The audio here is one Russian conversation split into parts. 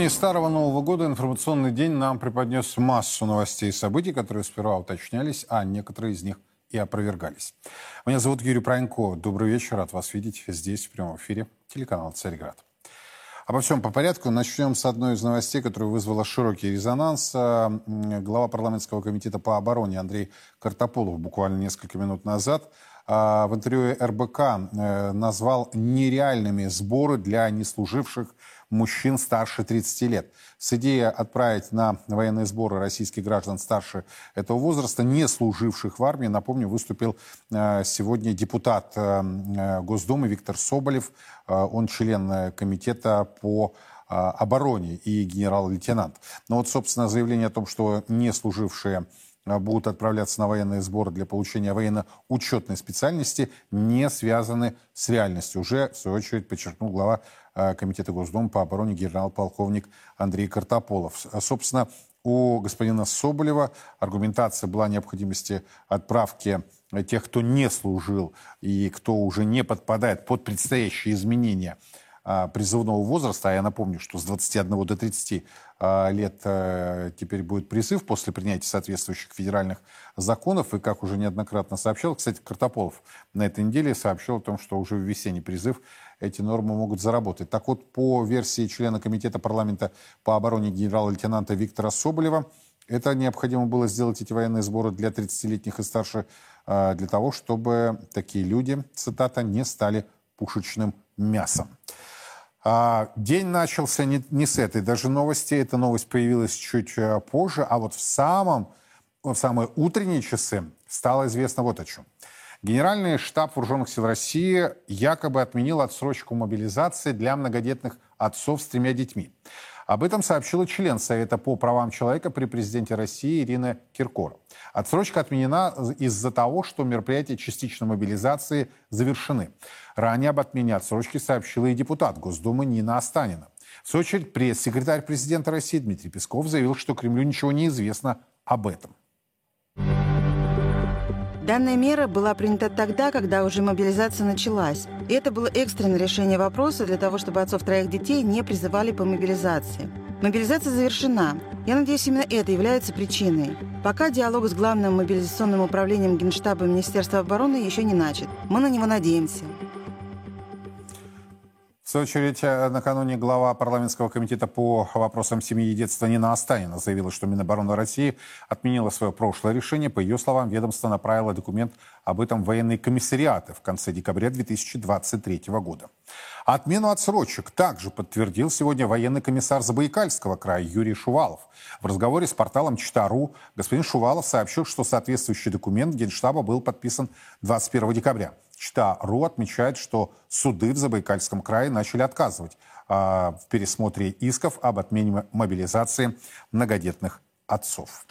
Накануне Старого Нового года информационный день нам преподнес массу новостей и событий, которые сперва уточнялись, а некоторые из них и опровергались. Меня зовут Юрий Пронько. Добрый вечер. Рад вас видеть здесь, в прямом эфире телеканала «Царьград». Обо всем по порядку. Начнем с одной из новостей, которая вызвала широкий резонанс. Глава парламентского комитета по обороне Андрей Картополов буквально несколько минут назад а, в интервью РБК э, назвал нереальными сборы для неслуживших мужчин старше 30 лет. С идеей отправить на военные сборы российских граждан старше этого возраста, не служивших в армии, напомню, выступил э, сегодня депутат э, э, Госдумы Виктор Соболев. Он член комитета по обороне и генерал-лейтенант. Но вот, собственно, заявление о том, что не служившие будут отправляться на военные сборы для получения военно-учетной специальности, не связаны с реальностью. Уже, в свою очередь, подчеркнул глава Комитета Госдумы по обороне генерал-полковник Андрей Картополов. Собственно, у господина Соболева аргументация была необходимости отправки тех, кто не служил и кто уже не подпадает под предстоящие изменения призывного возраста, а я напомню, что с 21 до 30 а, лет э, теперь будет призыв после принятия соответствующих федеральных законов. И как уже неоднократно сообщал, кстати, Картополов на этой неделе сообщил о том, что уже в весенний призыв эти нормы могут заработать. Так вот, по версии члена Комитета парламента по обороне генерала-лейтенанта Виктора Соболева, это необходимо было сделать эти военные сборы для 30-летних и старше, а, для того, чтобы такие люди, цитата, не стали пушечным мясом. А, день начался не, не с этой даже новости. Эта новость появилась чуть э, позже, а вот в самом, в самые утренние часы стало известно вот о чем. Генеральный штаб Вооруженных сил России якобы отменил отсрочку мобилизации для многодетных отцов с тремя детьми. Об этом сообщила член Совета по правам человека при президенте России Ирина Киркорова. Отсрочка отменена из-за того, что мероприятия частичной мобилизации завершены. Ранее об отмене отсрочки сообщила и депутат Госдумы Нина Останина. В свою очередь, пресс-секретарь президента России Дмитрий Песков заявил, что Кремлю ничего не известно об этом. Данная мера была принята тогда, когда уже мобилизация началась. И это было экстренное решение вопроса для того, чтобы отцов троих детей не призывали по мобилизации. Мобилизация завершена. Я надеюсь, именно это является причиной. Пока диалог с Главным мобилизационным управлением Генштаба Министерства обороны еще не начат. Мы на него надеемся. В свою очередь, э, накануне глава парламентского комитета по вопросам семьи и детства Нина Останина заявила, что Минобороны России отменила свое прошлое решение. По ее словам, ведомство направило документ об этом в военные комиссариаты в конце декабря 2023 года. Отмену отсрочек также подтвердил сегодня военный комиссар Забайкальского края Юрий Шувалов. В разговоре с порталом Читару господин Шувалов сообщил, что соответствующий документ Генштаба был подписан 21 декабря. Чита.ру отмечает, что суды в Забайкальском крае начали отказывать а, в пересмотре исков об отмене мобилизации многодетных отцов.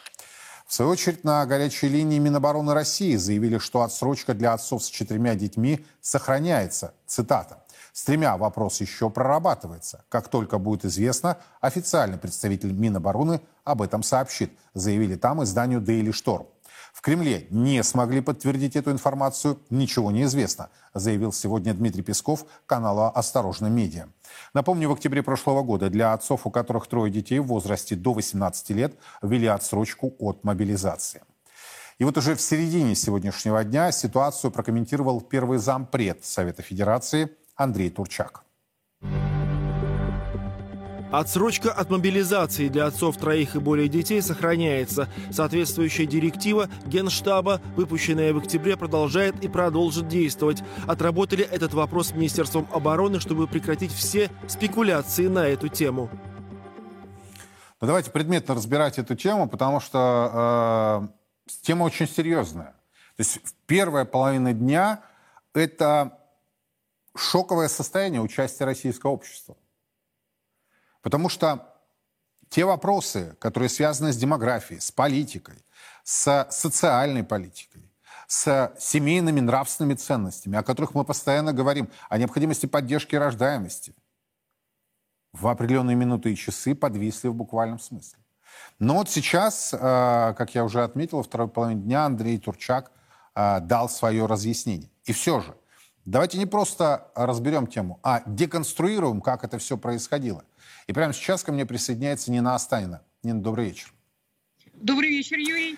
В свою очередь, на горячей линии Минобороны России заявили, что отсрочка для отцов с четырьмя детьми сохраняется. Цитата. С тремя вопрос еще прорабатывается. Как только будет известно, официальный представитель Минобороны об этом сообщит, заявили там изданию Daily Storm. В Кремле не смогли подтвердить эту информацию, ничего не известно, заявил сегодня Дмитрий Песков канала «Осторожно, медиа». Напомню, в октябре прошлого года для отцов, у которых трое детей в возрасте до 18 лет, ввели отсрочку от мобилизации. И вот уже в середине сегодняшнего дня ситуацию прокомментировал первый зампред Совета Федерации Андрей Турчак. Отсрочка от мобилизации для отцов троих и более детей сохраняется. Соответствующая директива Генштаба, выпущенная в октябре, продолжает и продолжит действовать. Отработали этот вопрос Министерством обороны, чтобы прекратить все спекуляции на эту тему. Ну, давайте предметно разбирать эту тему, потому что э, тема очень серьезная. То есть первая половина дня – это шоковое состояние участия российского общества. Потому что те вопросы, которые связаны с демографией, с политикой, с социальной политикой, с семейными нравственными ценностями, о которых мы постоянно говорим, о необходимости поддержки рождаемости, в определенные минуты и часы подвисли в буквальном смысле. Но вот сейчас, э, как я уже отметил, во второй половине дня Андрей Турчак э, дал свое разъяснение. И все же, давайте не просто разберем тему, а деконструируем, как это все происходило – И прямо сейчас ко мне присоединяется Нина Останина. Нина, добрый вечер. Добрый вечер, Юрий.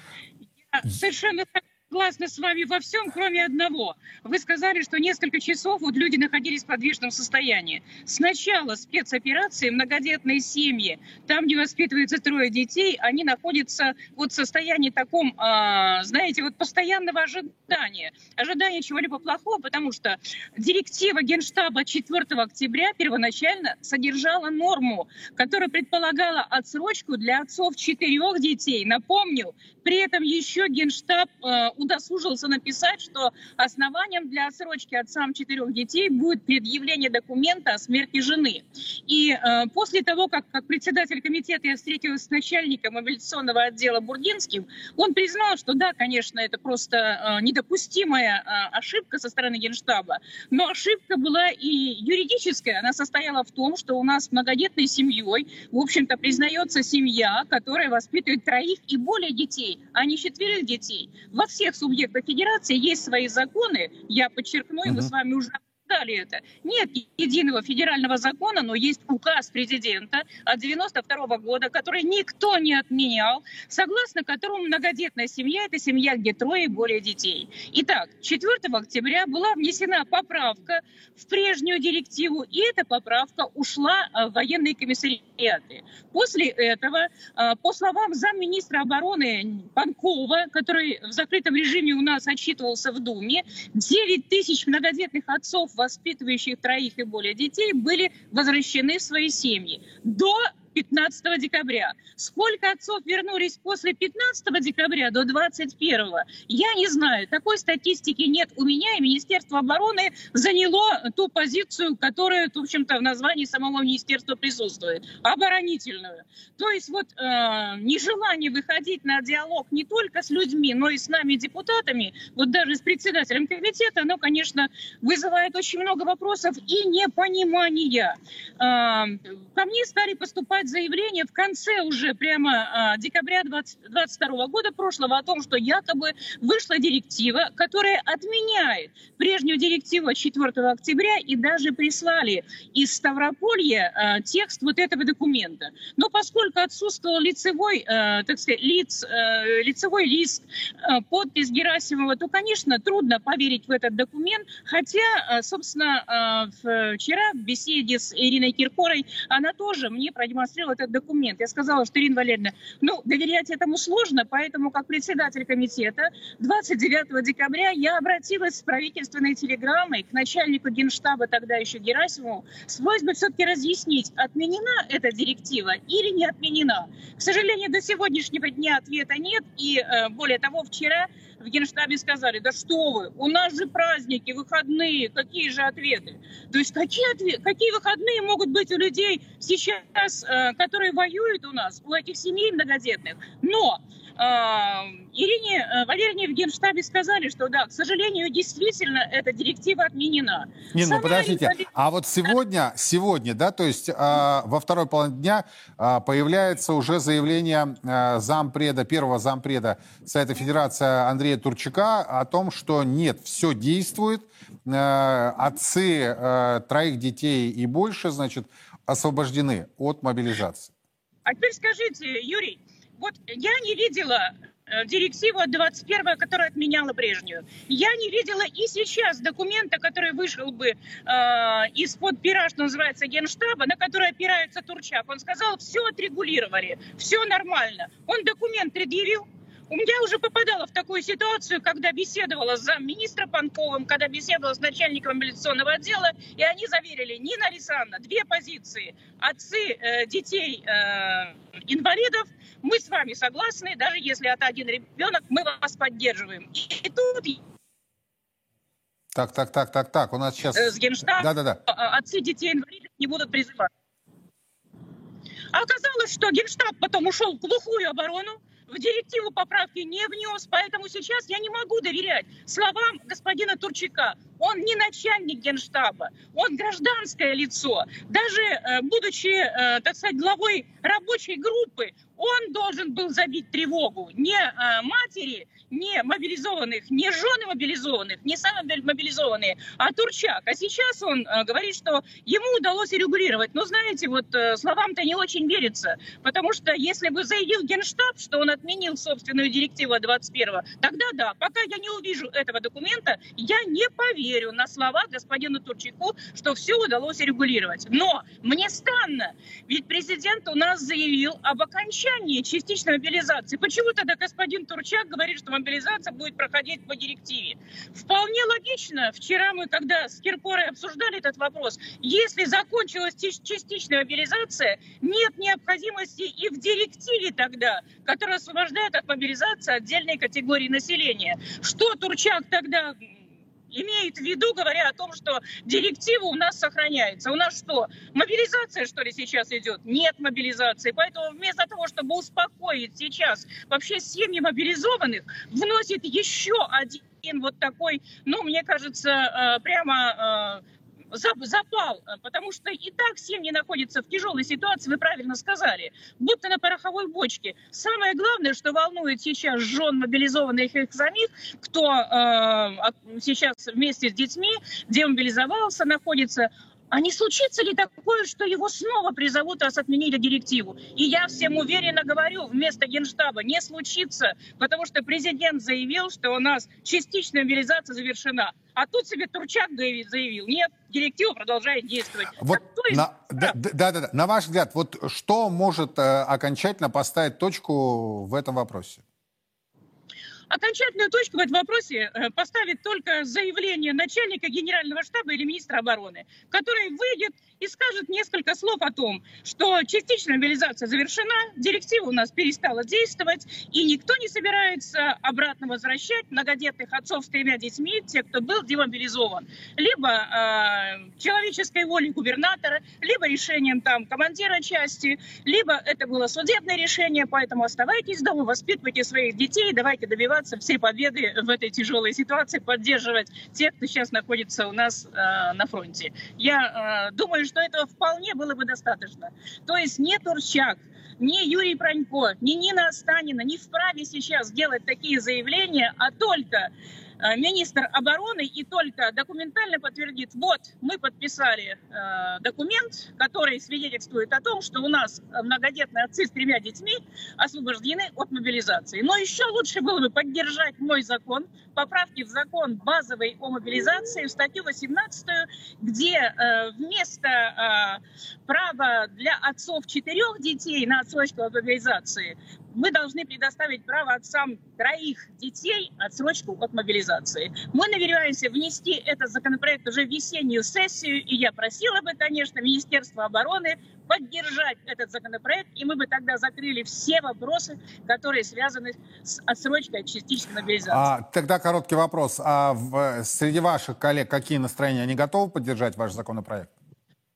Я совершенно согласна с вами во всем, кроме одного. Вы сказали, что несколько часов вот люди находились в подвижном состоянии. Сначала спецоперации, многодетные семьи, там, где воспитывается трое детей, они находятся вот в состоянии таком, а, знаете, вот постоянного ожидания. Ожидания чего-либо плохого, потому что директива Генштаба 4 октября первоначально содержала норму, которая предполагала отсрочку для отцов четырех детей. Напомню, при этом еще Генштаб э, удосужился написать, что основанием для отсрочки отцам четырех детей будет предъявление документа о смерти жены. И э, после того, как, как председатель комитета я встретилась с начальником мобилизационного отдела Бурдинским, он признал, что да, конечно, это просто э, недопустимая ошибка со стороны Генштаба, но ошибка была и юридическая. Она состояла в том, что у нас многодетной семьей, в общем-то, признается семья, которая воспитывает троих и более детей, а не четверых детей. Во всех субъектах федерации есть свои законы, я подчеркну, и мы с вами уже обсуждали это. Нет единого федерального закона, но есть указ президента от 92 года, который никто не отменял, согласно которому многодетная семья – это семья, где трое и более детей. Итак, 4 октября была внесена поправка в прежнюю директиву, и эта поправка ушла э, в военные комиссариаты. После этого, э, по словам замминистра обороны Панкова, который в закрытом режиме у нас отчитывался в Думе, 9 тысяч многодетных отцов воспитывающих троих и более детей, были возвращены в свои семьи. До 15 декабря. Сколько отцов вернулись после 15 декабря до 21? Я не знаю. Такой статистики нет у меня, и Министерство обороны заняло ту позицию, которая, в общем-то, в названии самого министерства присутствует. Оборонительную. То есть вот э, нежелание выходить на диалог не только с людьми, но и с нами, депутатами, вот даже с председателем комитета, оно, конечно, вызывает очень много вопросов и непонимания. Э, ко мне стали поступать подавать заявление в конце уже прямо а, декабря 2022 года прошлого о том, что якобы вышла директива, которая отменяет прежнюю директиву 4 октября и даже прислали из Ставрополья а, текст вот этого документа. Но поскольку отсутствовал лицевой, а, так сказать, лиц, лицевой лист, подпись Герасимова, то, конечно, трудно поверить в этот документ, хотя, собственно, вчера в беседе с Ириной Киркорой она тоже мне продемонстрировала продемонстрировал этот документ. Я сказала, что, Ирина Валерьевна, ну, доверять этому сложно, поэтому, как председатель комитета, 29 декабря я обратилась с правительственной телеграммой к начальнику генштаба, тогда еще Герасимову, с просьбой все-таки разъяснить, отменена эта директива или не отменена. К сожалению, до сегодняшнего дня ответа нет, и, э, более того, вчера в Генштабе сказали, да что вы, у нас же праздники, выходные, какие же ответы? То есть какие, ответ, какие выходные могут быть у людей сейчас, э, которые воюют у нас, у этих семей многодетных? Но Ирине э, Валерьевне в Генштабе сказали, что да, к сожалению, действительно эта директива отменена. Не, ну подождите, а вот сегодня, сегодня, да, то есть а, во второй половине дня а, появляется уже заявление а, зампреда, первого зампреда Совета Федерации Андрея Турчака о том, что нет, все действует, а, отцы а, троих детей и больше, значит, освобождены от мобилизации. А теперь скажите, Юрий, вот я не видела э, директиву от 21 которая отменяла прежнюю. Я не видела и сейчас документа, который вышел бы э, из-под пера, что называется, генштаба, на который опирается Турчак. Он сказал, все отрегулировали, все нормально. Он документ предъявил, у меня уже попадало в такую ситуацию, когда беседовала с замминистра Панковым, когда беседовала с начальником милиционного отдела, и они заверили, Нина Александровна, две позиции. Отцы э, детей э, инвалидов, мы с вами согласны, даже если это один ребенок, мы вас поддерживаем. И тут так, так, так, так, так. У нас сейчас... С Генштаба да, да, да. отцы детей инвалидов не будут призывать. А оказалось, что Генштаб потом ушел в глухую оборону, в директиву поправки не внес, поэтому сейчас я не могу доверять словам господина Турчака. Он не начальник генштаба, он гражданское лицо. Даже э, будучи, э, так сказать, главой рабочей группы, он должен был забить тревогу не э, матери, не мобилизованных, не жены мобилизованных, не самые мобилизованные, а Турчак. А сейчас он говорит, что ему удалось регулировать. Но знаете, вот словам-то не очень верится, потому что если бы заявил Генштаб, что он отменил собственную директиву 21-го, тогда да, пока я не увижу этого документа, я не поверю на слова господину Турчаку, что все удалось регулировать. Но мне странно, ведь президент у нас заявил об окончании частичной мобилизации. Почему тогда господин Турчак говорит, что мобилизация будет проходить по директиве? Вполне логично. Вчера мы, когда с Киркорой обсуждали этот вопрос, если закончилась частичная мобилизация, нет необходимости и в директиве тогда, которая освобождает от мобилизации отдельные категории населения. Что Турчак тогда имеет в виду, говоря о том, что директива у нас сохраняется. У нас что, мобилизация, что ли, сейчас идет? Нет мобилизации. Поэтому вместо того, чтобы успокоить сейчас вообще семьи мобилизованных, вносит еще один вот такой, ну, мне кажется, э, прямо э, запал, э, потому что и так семьи находятся в тяжелой ситуации, вы правильно сказали, будто на пороховой бочке. Самое главное, что волнует сейчас жен мобилизованных их самих, кто э, сейчас вместе с детьми демобилизовался, находится, а не случится ли такое, что его снова призовут, раз отменили директиву? И я всем уверенно говорю, вместо Генштаба не случится, потому что президент заявил, что у нас частичная мобилизация завершена. А тут себе Турчак заявил, нет, директива продолжает действовать. Вот так, на, да, да, да, да. на ваш взгляд, вот что может э, окончательно поставить точку в этом вопросе? Окончательную точку в этом вопросе э, поставит только заявление начальника генерального штаба или министра обороны, который выйдет и скажет несколько слов о том, что частичная мобилизация завершена, директива у нас перестала действовать, и никто не собирается обратно возвращать многодетных отцов с тремя детьми, те, кто был демобилизован, либо э, человеческой волей губернатора, либо решением там командира части, либо это было судебное решение, поэтому оставайтесь дома, воспитывайте своих детей, давайте добиваться всей победы в этой тяжелой ситуации, поддерживать тех, кто сейчас находится у нас э, на фронте. Я э, думаю, что этого вполне было бы достаточно. То есть не Турчак, ни Юрий Пронько, ни Нина Останина не вправе сейчас делать такие заявления, а только министр обороны и только документально подтвердит, вот, мы подписали э, документ, который свидетельствует о том, что у нас многодетные отцы с тремя детьми освобождены от мобилизации. Но еще лучше было бы поддержать мой закон, поправки в закон базовый о мобилизации, в статью 18, где э, вместо э, права для отцов четырех детей на отсрочку от мобилизации мы должны предоставить право отцам троих детей отсрочку от мобилизации. Мы намереваемся внести этот законопроект уже в весеннюю сессию, и я просила бы, конечно, Министерство обороны поддержать этот законопроект, и мы бы тогда закрыли все вопросы, которые связаны с отсрочкой от частичной мобилизации. А, тогда короткий вопрос. А в, среди ваших коллег какие настроения? Они готовы поддержать ваш законопроект?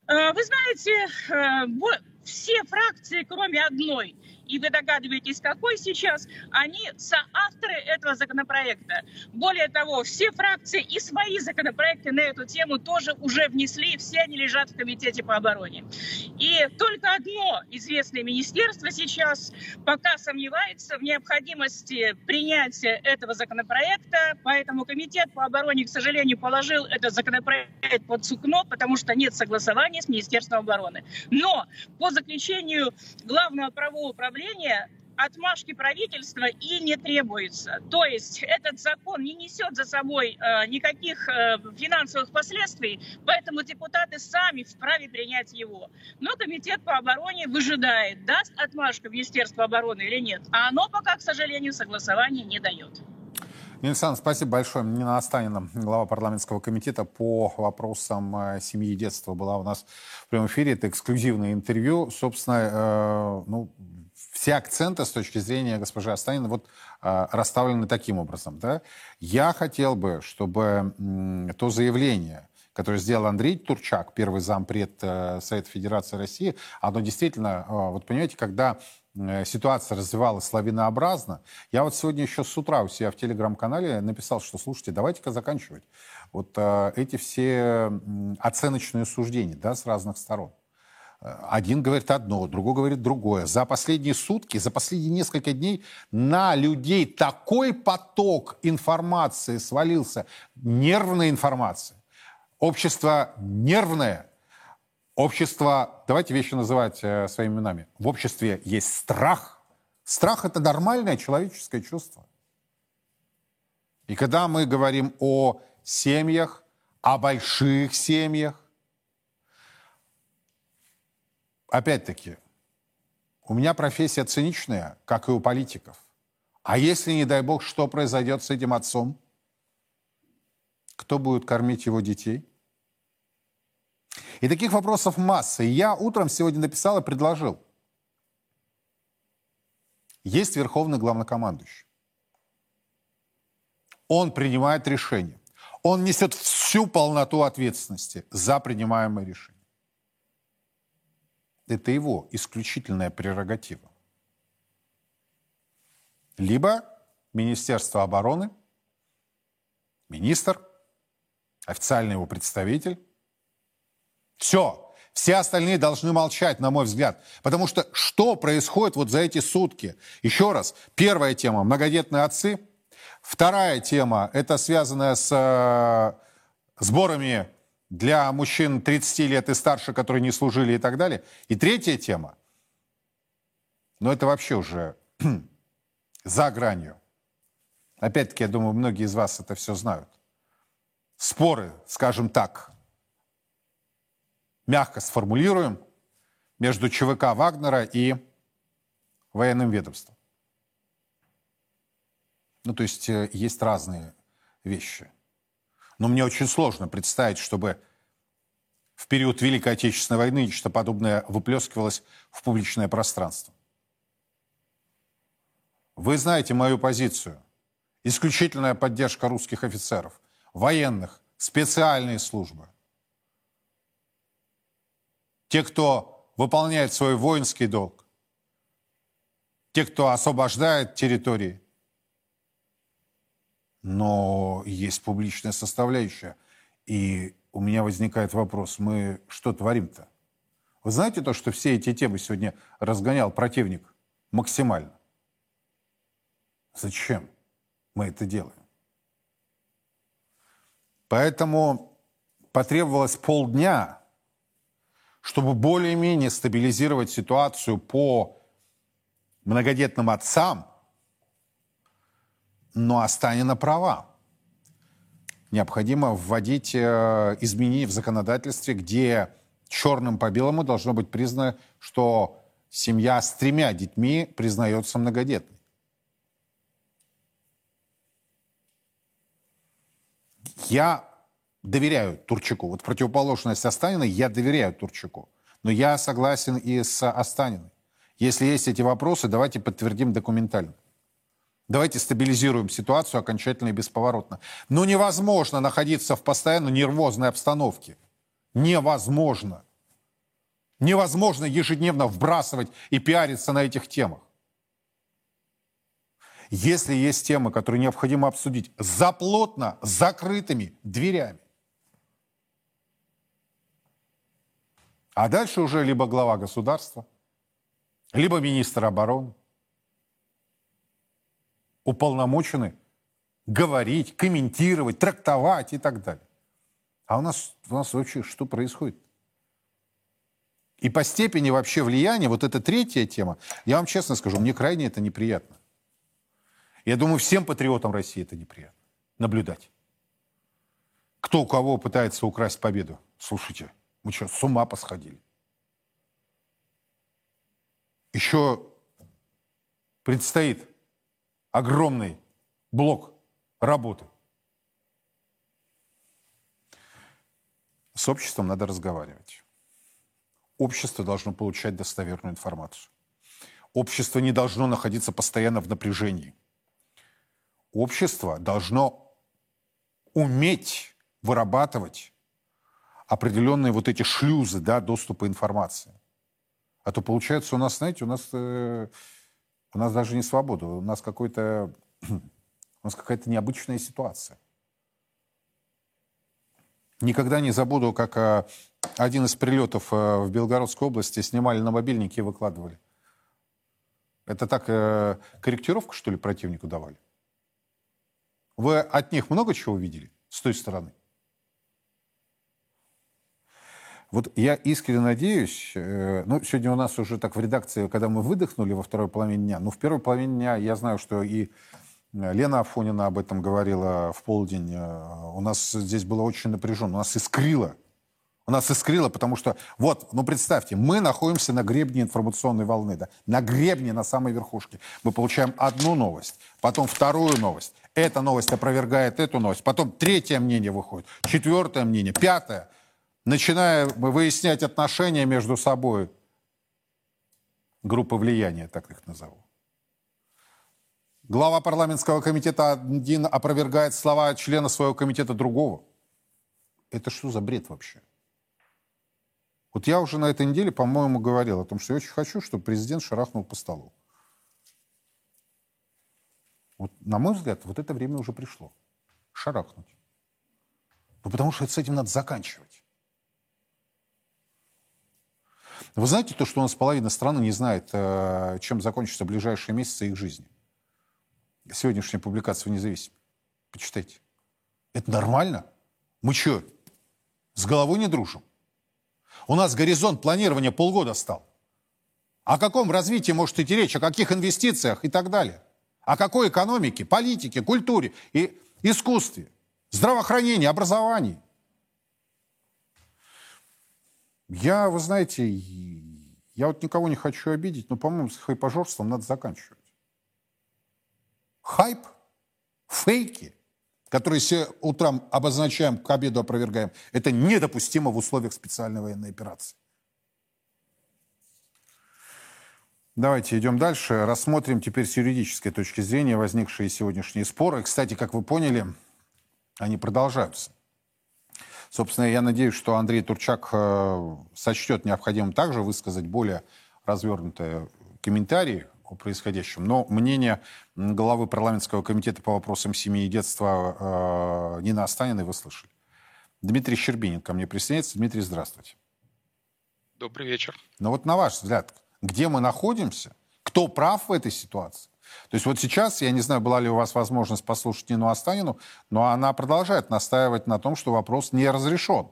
Э, вы знаете, э, все фракции, кроме одной, и вы догадываетесь, какой сейчас, они соавторы этого законопроекта. Более того, все фракции и свои законопроекты на эту тему тоже уже внесли, все они лежат в Комитете по обороне. И только одно известное министерство сейчас пока сомневается в необходимости принятия этого законопроекта, поэтому Комитет по обороне, к сожалению, положил этот законопроект под сукно, потому что нет согласования с Министерством обороны. Но по заключению главного правового управления отмашки правительства и не требуется. То есть этот закон не несет за собой э, никаких э, финансовых последствий, поэтому депутаты сами вправе принять его. Но Комитет по обороне выжидает, даст отмашку Министерство обороны или нет. А оно пока, к сожалению, согласования не дает. Нина спасибо большое. Нина Останина, глава парламентского комитета по вопросам э, семьи и детства, была у нас в прямом эфире. Это эксклюзивное интервью. Собственно, э, ну, все акценты с точки зрения госпожи Останина вот э, расставлены таким образом. Да? Я хотел бы, чтобы то заявление, которое сделал Андрей Турчак, первый зампред э, Совета Федерации России, оно действительно, э, вот понимаете, когда ситуация развивалась лавинообразно. Я вот сегодня еще с утра у себя в телеграм-канале написал, что, слушайте, давайте-ка заканчивать. вот э, эти все оценочные суждения да, с разных сторон. Один говорит одно, другой говорит другое. За последние сутки, за последние несколько дней на людей такой поток информации свалился, нервной информации. Общество нервное, общество, давайте вещи называть э, своими именами. В обществе есть страх. Страх – это нормальное человеческое чувство. И когда мы говорим о семьях, о больших семьях, опять-таки, у меня профессия циничная, как и у политиков. А если, не дай бог, что произойдет с этим отцом? Кто будет кормить его детей? И таких вопросов масса. И я утром сегодня написал и предложил. Есть верховный главнокомандующий. Он принимает решение. Он несет всю полноту ответственности за принимаемое решение. Это его исключительная прерогатива. Либо Министерство обороны, министр, официальный его представитель. Все. Все остальные должны молчать, на мой взгляд. Потому что что происходит вот за эти сутки? Еще раз, первая тема – многодетные отцы. Вторая тема – это связанная с э, сборами для мужчин 30 лет и старше, которые не служили и так далее. И третья тема, но это вообще уже за гранью. Опять-таки, я думаю, многие из вас это все знают. Споры, скажем так, мягко сформулируем, между ЧВК Вагнера и военным ведомством. Ну, то есть э, есть разные вещи. Но мне очень сложно представить, чтобы в период Великой Отечественной войны нечто подобное выплескивалось в публичное пространство. Вы знаете мою позицию. Исключительная поддержка русских офицеров, военных, специальные службы. Те, кто выполняет свой воинский долг, те, кто освобождает территории – но есть публичная составляющая. И у меня возникает вопрос, мы что творим-то? Вы знаете то, что все эти темы сегодня разгонял противник максимально? Зачем мы это делаем? Поэтому потребовалось полдня, чтобы более-менее стабилизировать ситуацию по многодетным отцам – но Астанина права. Необходимо вводить э, изменения в законодательстве, где черным по белому должно быть признано, что семья с тремя детьми признается многодетной. Я доверяю Турчаку. Вот противоположность Останина, я доверяю Турчаку. Но я согласен и с Останиной. Если есть эти вопросы, давайте подтвердим документально. Давайте стабилизируем ситуацию окончательно и бесповоротно. Но невозможно находиться в постоянно нервозной обстановке. Невозможно. Невозможно ежедневно вбрасывать и пиариться на этих темах. Если есть темы, которые необходимо обсудить за плотно закрытыми дверями, а дальше уже либо глава государства, либо министр обороны, уполномочены говорить, комментировать, трактовать и так далее. А у нас, у нас вообще что происходит? И по степени вообще влияния, вот эта третья тема, я вам честно скажу, мне крайне это неприятно. Я думаю, всем патриотам России это неприятно. Наблюдать. Кто у кого пытается украсть победу. Слушайте, мы что, с ума посходили? Еще предстоит огромный блок работы. С обществом надо разговаривать. Общество должно получать достоверную информацию. Общество не должно находиться постоянно в напряжении. Общество должно уметь вырабатывать определенные вот эти шлюзы да, доступа информации. А то получается у нас, знаете, у нас э, у нас даже не свобода, у нас какой-то, у нас какая-то необычная ситуация. Никогда не забуду, как э, один из прилетов э, в Белгородской области снимали на мобильнике и выкладывали. Это так э, корректировку, что ли, противнику давали? Вы от них много чего видели с той стороны? Вот я искренне надеюсь, э, ну, сегодня у нас уже так в редакции, когда мы выдохнули во второй половине дня, ну, в первой половине дня я знаю, что и Лена Афонина об этом говорила в полдень. Э, у нас здесь было очень напряженно, у нас искрило. У нас искрило, потому что, вот, ну представьте, мы находимся на гребне информационной волны, да, на гребне, на самой верхушке. Мы получаем одну новость, потом вторую новость. Эта новость опровергает эту новость, потом третье мнение выходит, четвертое мнение, пятое. Начиная выяснять отношения между собой, группы влияния, так их назову. Глава парламентского комитета один опровергает слова члена своего комитета другого. Это что за бред вообще? Вот я уже на этой неделе, по-моему, говорил о том, что я очень хочу, чтобы президент шарахнул по столу. Вот, на мой взгляд, вот это время уже пришло. Шарахнуть. Ну, потому что с этим надо заканчивать. Вы знаете то, что у нас половина страны не знает, э, чем закончатся ближайшие месяцы их жизни? сегодняшняя публикация в «Независимом». Почитайте. Это нормально? Мы что, с головой не дружим? У нас горизонт планирования полгода стал. О каком развитии может идти речь, о каких инвестициях и так далее? О какой экономике, политике, культуре и искусстве, здравоохранении, образовании? Я, вы знаете, я вот никого не хочу обидеть, но, по-моему, с хайпажорством надо заканчивать хайп, фейки, которые все утром обозначаем, к обеду опровергаем, это недопустимо в условиях специальной военной операции. Давайте идем дальше. Рассмотрим теперь с юридической точки зрения возникшие сегодняшние споры. Кстати, как вы поняли, они продолжаются. Собственно, я надеюсь, что Андрей Турчак э, сочтет необходимым также высказать более развернутые комментарии о происходящем. Но мнение главы парламентского комитета по вопросам семьи и детства э, Нины Останиной вы слышали. Дмитрий Щербинин ко мне присоединяется. Дмитрий, здравствуйте. Добрый вечер. Но вот на ваш взгляд, где мы находимся, кто прав в этой ситуации? То есть вот сейчас, я не знаю, была ли у вас возможность послушать Нину Останину, но она продолжает настаивать на том, что вопрос не разрешен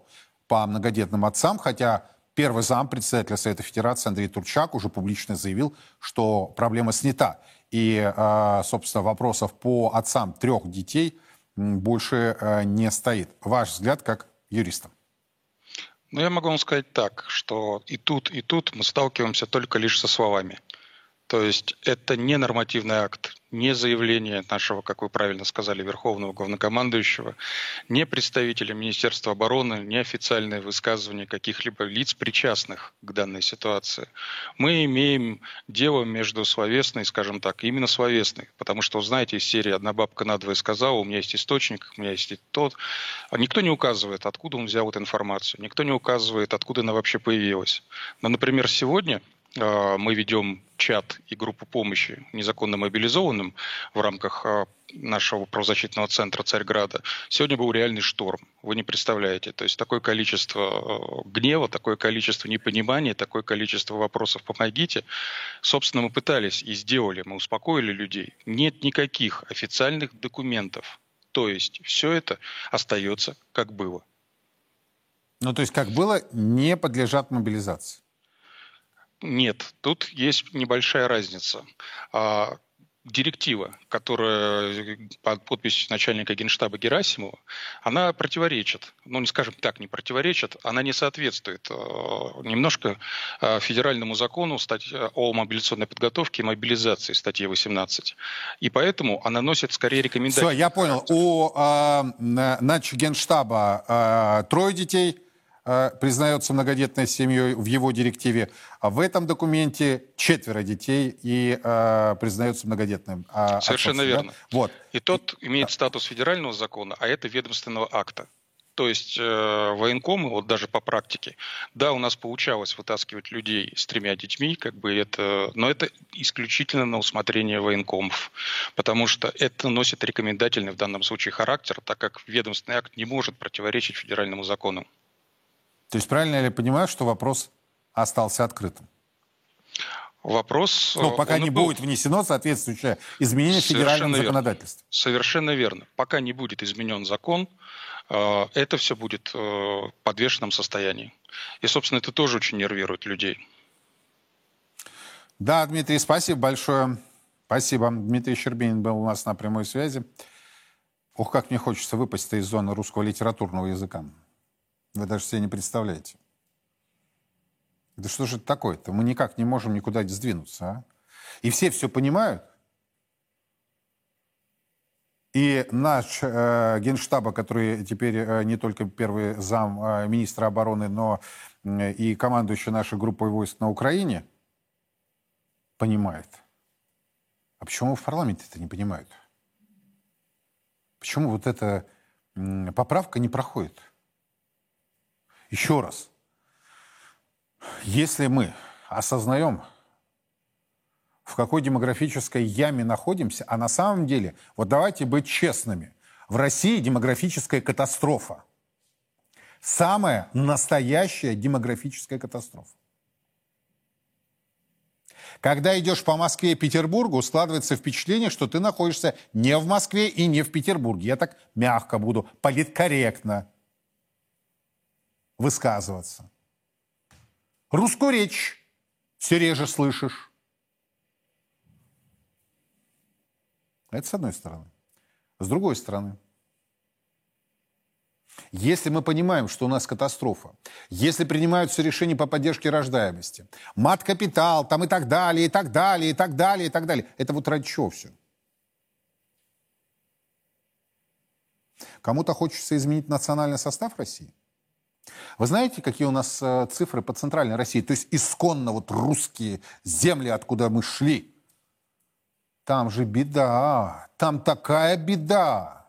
по многодетным отцам, хотя Первый зам председателя Совета Федерации Андрей Турчак уже публично заявил, что проблема снята. И, а, собственно, вопросов по отцам трех детей больше а, не стоит. Ваш взгляд как юриста? Ну, я могу вам сказать так, что и тут, и тут мы сталкиваемся только лишь со словами. То есть это не нормативный акт, не заявление нашего, как вы правильно сказали, Верховного Главнокомандующего, не представителя Министерства обороны, не официальное высказывание каких-либо лиц, причастных к данной ситуации. Мы имеем дело между словесной, скажем так, именно словесной, потому что, знаете, из серии «Одна бабка надвое сказала», у меня есть источник, у меня есть и тот. А никто не указывает, откуда он взял эту информацию, никто не указывает, откуда она вообще появилась. Но, например, сегодня мы ведем чат и группу помощи незаконно мобилизованным в рамках а, нашего правозащитного центра Царьграда. Сегодня был реальный шторм. Вы не представляете. То есть такое количество а, гнева, такое количество непонимания, такое количество вопросов «помогите». Собственно, мы пытались и сделали, мы успокоили людей. Нет никаких официальных документов. То есть все это остается как было. Ну, то есть как было, не подлежат мобилизации. Нет, тут есть небольшая разница. А, директива, которая под подписью начальника генштаба Герасимова, она противоречит, ну не скажем так, не противоречит, она не соответствует э, немножко э, федеральному закону о мобилизационной подготовке и мобилизации, статье 18. И поэтому она носит скорее рекомендации. Все, я понял. У э, начальника генштаба э, трое детей, Э, признается многодетной семьей в его директиве. А в этом документе четверо детей и э, признается многодетным. Совершенно верно. Да? Вот. И тот имеет статус федерального закона, а это ведомственного акта. То есть э, военкомы, вот даже по практике, да, у нас получалось вытаскивать людей с тремя детьми, как бы это, но это исключительно на усмотрение военкомов, потому что это носит рекомендательный в данном случае характер, так как ведомственный акт не может противоречить федеральному закону. То есть правильно я понимаю, что вопрос остался открытым? Вопрос... Ну, пока не был... будет внесено соответствующее изменение в федеральном верно. законодательстве. Совершенно верно. Пока не будет изменен закон, э, это все будет э, в подвешенном состоянии. И, собственно, это тоже очень нервирует людей. Да, Дмитрий, спасибо большое. Спасибо. Дмитрий Щербинин был у нас на прямой связи. Ох, как мне хочется выпасть из зоны русского литературного языка. Вы даже себе не представляете. Да что же это такое-то? Мы никак не можем никуда сдвинуться, а? И все все понимают. И наш э, генштаба, который теперь э, не только первый зам э, министра обороны, но э, и командующий нашей группой войск на Украине, понимает. А почему в парламенте это не понимают? Почему вот эта э, поправка не проходит? Еще раз. Если мы осознаем, в какой демографической яме находимся, а на самом деле, вот давайте быть честными, в России демографическая катастрофа. Самая настоящая демографическая катастрофа. Когда идешь по Москве и Петербургу, складывается впечатление, что ты находишься не в Москве и не в Петербурге. Я так мягко буду, политкорректно высказываться. Русскую речь все реже слышишь. Это с одной стороны. С другой стороны, если мы понимаем, что у нас катастрофа, если принимаются решения по поддержке рождаемости, мат-капитал там и так далее, и так далее, и так далее, и так далее, это вот ради чего все? Кому-то хочется изменить национальный состав России – вы знаете, какие у нас э, цифры по центральной России? То есть исконно вот русские земли, откуда мы шли. Там же беда, там такая беда.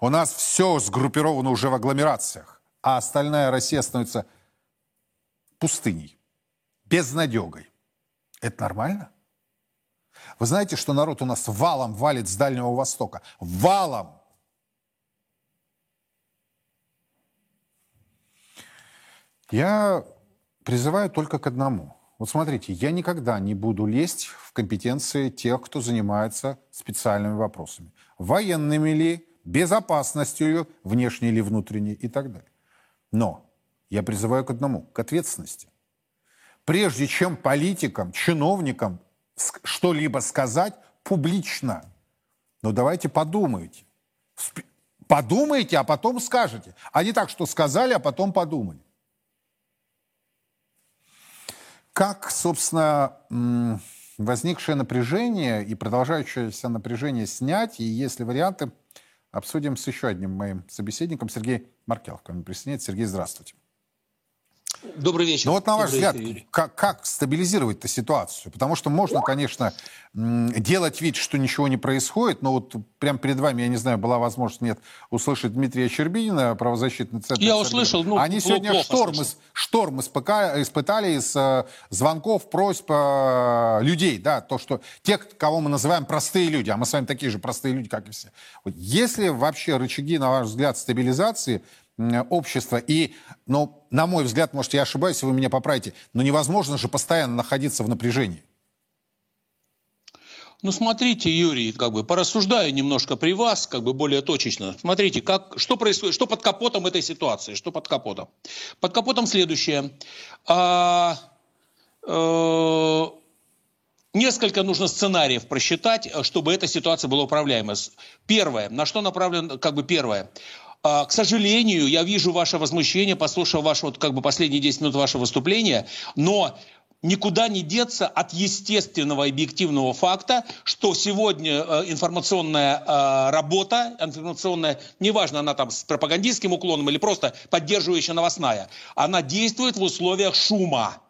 У нас все сгруппировано уже в агломерациях, а остальная Россия становится пустыней, безнадегой. Это нормально? Вы знаете, что народ у нас валом валит с Дальнего Востока? Валом! Я призываю только к одному. Вот смотрите, я никогда не буду лезть в компетенции тех, кто занимается специальными вопросами. Военными ли, безопасностью, внешней или внутренней и так далее. Но я призываю к одному, к ответственности. Прежде чем политикам, чиновникам что-либо сказать публично, ну давайте подумайте. Подумайте, а потом скажете. А не так, что сказали, а потом подумали. Как, собственно, возникшее напряжение и продолжающееся напряжение снять, и если варианты, обсудим с еще одним моим собеседником, Сергей Маркелов, ко мне присоединяется. Сергей, здравствуйте. Добрый вечер. Ну вот на ваш Добрый взгляд, как, как стабилизировать эту ситуацию? Потому что можно, конечно, делать вид, что ничего не происходит, но вот прямо перед вами, я не знаю, была возможность нет услышать Дмитрия Щербинина, правозащитный центр. Я услышал, ну, Они сегодня шторм, шторм испытали из э, звонков, просьб э, людей, да, то, что тех, кого мы называем простые люди, а мы с вами такие же простые люди, как и все. Вот если вообще рычаги, на ваш взгляд, стабилизации общества. И, ну, на мой взгляд, может, я ошибаюсь, вы меня поправите, но невозможно же постоянно находиться в напряжении. Ну, смотрите, Юрий, как бы порассуждаю немножко при вас, как бы более точечно. Смотрите, как, что происходит, что под капотом этой ситуации, что под капотом. Под капотом следующее. А, а, Несколько нужно сценариев просчитать, чтобы эта ситуация была управляемой. Первое, на что направлено, как бы первое, к сожалению, я вижу ваше возмущение, послушал ваше вот как бы последние 10 минут вашего выступления, но никуда не деться от естественного объективного факта, что сегодня э, информационная э, работа, информационная, неважно, она там с пропагандистским уклоном или просто поддерживающая новостная, она действует в условиях шума.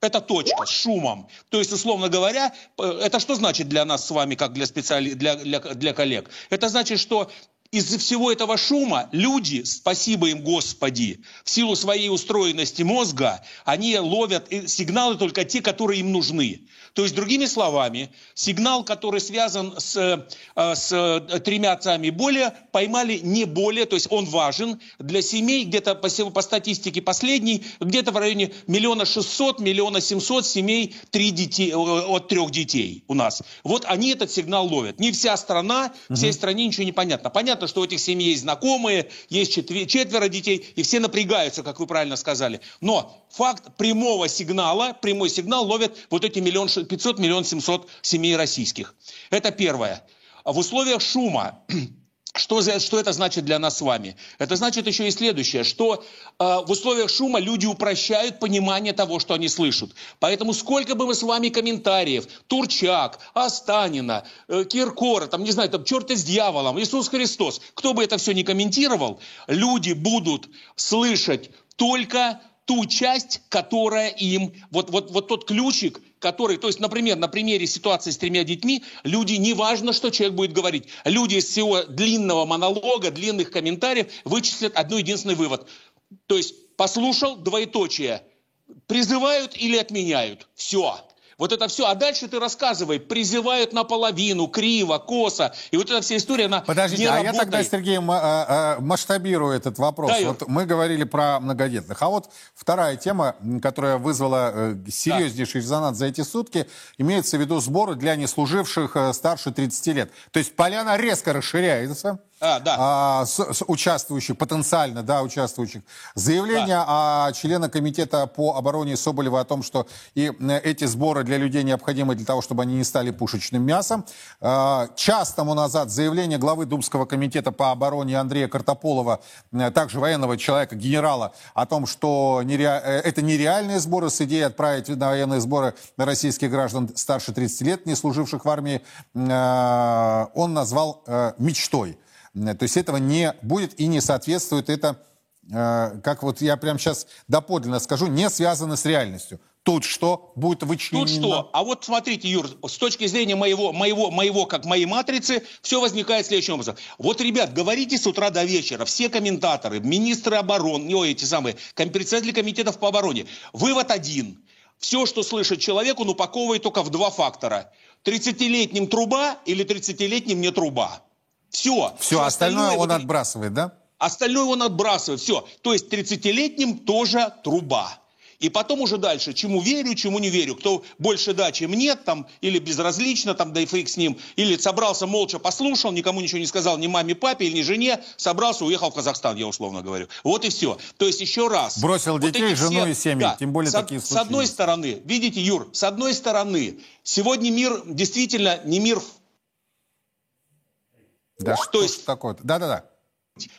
Это точка с шумом. То есть, условно говоря, э, это что значит для нас с вами, как для, специали... для, для, для коллег? Это значит, что из-за всего этого шума люди, спасибо им Господи, в силу своей устроенности мозга, они ловят сигналы только те, которые им нужны. То есть, другими словами, сигнал, который связан с, э, с тремя отцами более, поймали не более, то есть он важен для семей, где-то по, по статистике последней, где-то в районе миллиона шестьсот, миллиона семьсот семей три детей, от трех детей у нас. Вот они этот сигнал ловят. Не вся страна, всей стране ничего не понятно. Понятно, что у этих семей есть знакомые, есть четверо детей, и все напрягаются, как вы правильно сказали. Но факт прямого сигнала, прямой сигнал ловят вот эти миллион 500, миллион 700 семей российских. Это первое. В условиях шума что, за, что это значит для нас с вами? Это значит еще и следующее, что э, в условиях шума люди упрощают понимание того, что они слышат. Поэтому сколько бы мы с вами комментариев, Турчак, Останина, э, Киркора, там, не знаю, там, черт с дьяволом, Иисус Христос, кто бы это все не комментировал, люди будут слышать только ту часть, которая им, вот, вот, вот тот ключик, который, то есть, например, на примере ситуации с тремя детьми, люди, неважно, что человек будет говорить, люди из всего длинного монолога, длинных комментариев вычислят одно единственный вывод. То есть, послушал, двоеточие, призывают или отменяют. Все. Вот это все. А дальше ты рассказывай. Призывают наполовину, криво, косо. И вот эта вся история, она Подождите, не а работает. я тогда, Сергей, а, а, масштабирую этот вопрос. Да, вот мы говорили про многодетных. А вот вторая тема, которая вызвала э, серьезнейший резонанс за эти сутки, имеется в виду сборы для неслуживших э, старше 30 лет. То есть поляна резко расширяется а, да. а, с, с участвующих, потенциально, да, участвующих. Заявление да. о члена комитета по обороне Соболева о том, что и эти сборы для людей необходимы для того, чтобы они не стали пушечным мясом. А, час тому назад заявление главы Думского комитета по обороне Андрея Картополова, также военного человека, генерала, о том, что нере... Э, это нереальные сборы с идеей отправить на военные сборы российских граждан старше 30 лет, не служивших в армии, а, он назвал э, мечтой. То есть этого не будет и не соответствует это, э, как вот я прямо сейчас доподлинно скажу, не связано с реальностью. Тут что будет вычленено? Тут что? А вот смотрите, Юр, с точки зрения моего, моего, моего, как моей матрицы, все возникает следующим образом. Вот, ребят, говорите с утра до вечера, все комментаторы, министры обороны, не эти самые, председатели комитетов по обороне. Вывод один. Все, что слышит человек, он упаковывает только в два фактора. 30-летним труба или 30-летним не труба. Все. Все, остальное, остальное он вот, отбрасывает, да? Остальное он отбрасывает, все. То есть 30-летним тоже труба. И потом уже дальше, чему верю, чему не верю. Кто больше да, чем нет, там, или безразлично, там, да и фейк с ним, или собрался молча, послушал, никому ничего не сказал, ни маме, папе, или ни жене, собрался, уехал в Казахстан, я условно говорю. Вот и все. То есть еще раз. Бросил вот детей, жену все, и семьи, да, тем более с, такие случаи. С одной стороны, видите, Юр, с одной стороны, сегодня мир действительно не мир да что То есть... такое Да-да-да.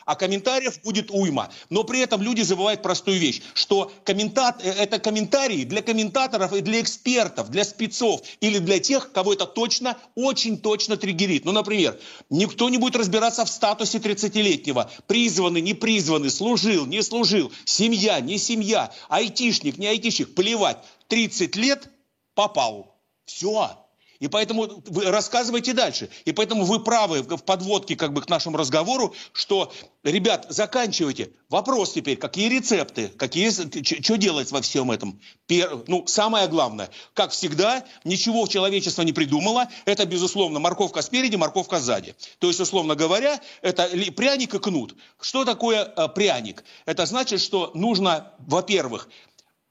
А комментариев будет уйма. Но при этом люди забывают простую вещь, что комментат, э, это комментарии для комментаторов и для экспертов, для спецов или для тех, кого это точно, очень точно триггерит. Ну, например, никто не будет разбираться в статусе 30-летнего. Призванный, не призванный, служил, не служил, семья, не семья, айтишник, не айтишник. Плевать. 30 лет попал. Все. И поэтому вы рассказывайте дальше. И поэтому вы правы в подводке как бы к нашему разговору, что, ребят, заканчивайте. Вопрос теперь, какие рецепты, какие, что делать во всем этом? Пер, ну, самое главное, как всегда, ничего человечество не придумало. Это, безусловно, морковка спереди, морковка сзади. То есть, условно говоря, это пряник и кнут. Что такое э, пряник? Это значит, что нужно, во-первых,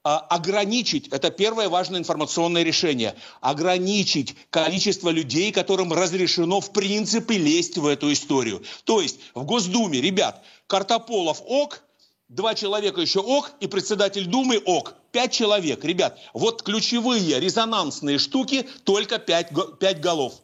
ограничить, это первое важное информационное решение, ограничить количество людей, которым разрешено в принципе лезть в эту историю. То есть в Госдуме, ребят, Картополов ок, два человека еще ок, и председатель Думы ок. Пять человек. Ребят, вот ключевые резонансные штуки, только пять, пять голов.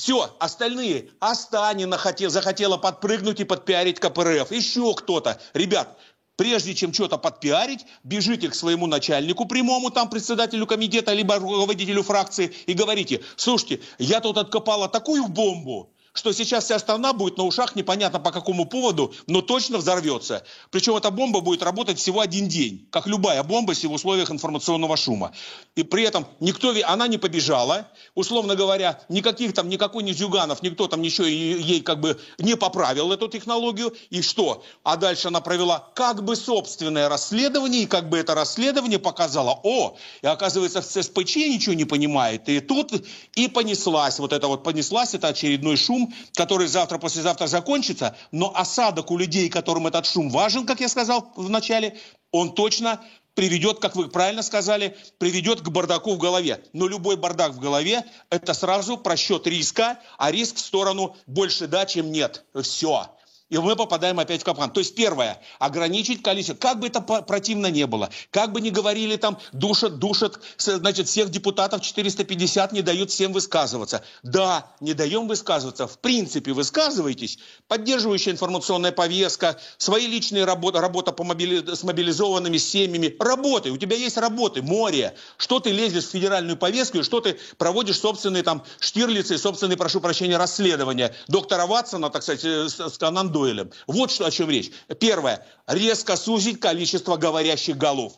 Все, остальные, Астанина хотел, захотела подпрыгнуть и подпиарить КПРФ, еще кто-то. Ребят, Прежде чем что-то подпиарить, бежите к своему начальнику прямому, там председателю комитета, либо руководителю фракции и говорите, слушайте, я тут откопала такую бомбу, что сейчас вся страна будет на ушах, непонятно по какому поводу, но точно взорвется. Причем эта бомба будет работать всего один день, как любая бомба в условиях информационного шума. И при этом никто, она не побежала, условно говоря, никаких там, никакой не Зюганов, никто там ничего ей как бы не поправил эту технологию. И что? А дальше она провела как бы собственное расследование, и как бы это расследование показало, о, и оказывается, в СПЧ ничего не понимает. И тут и понеслась, вот это вот понеслась, это очередной шум, шум, который завтра-послезавтра закончится, но осадок у людей, которым этот шум важен, как я сказал в начале, он точно приведет, как вы правильно сказали, приведет к бардаку в голове. Но любой бардак в голове – это сразу просчет риска, а риск в сторону больше да, чем нет. Все и мы попадаем опять в капкан. То есть первое, ограничить количество, как бы это противно не было, как бы ни говорили там, душат, душат, значит, всех депутатов 450 не дают всем высказываться. Да, не даем высказываться, в принципе высказывайтесь, поддерживающая информационная повестка, свои личные работы, работа по мобили... с мобилизованными семьями, работай, у тебя есть работы, море, что ты лезешь в федеральную повестку и что ты проводишь собственные там штирлицы, собственные, прошу прощения, расследования? Доктора Ватсона, так сказать, с, с Канан Дуэлем. Вот что, о чем речь. Первое. Резко сузить количество говорящих голов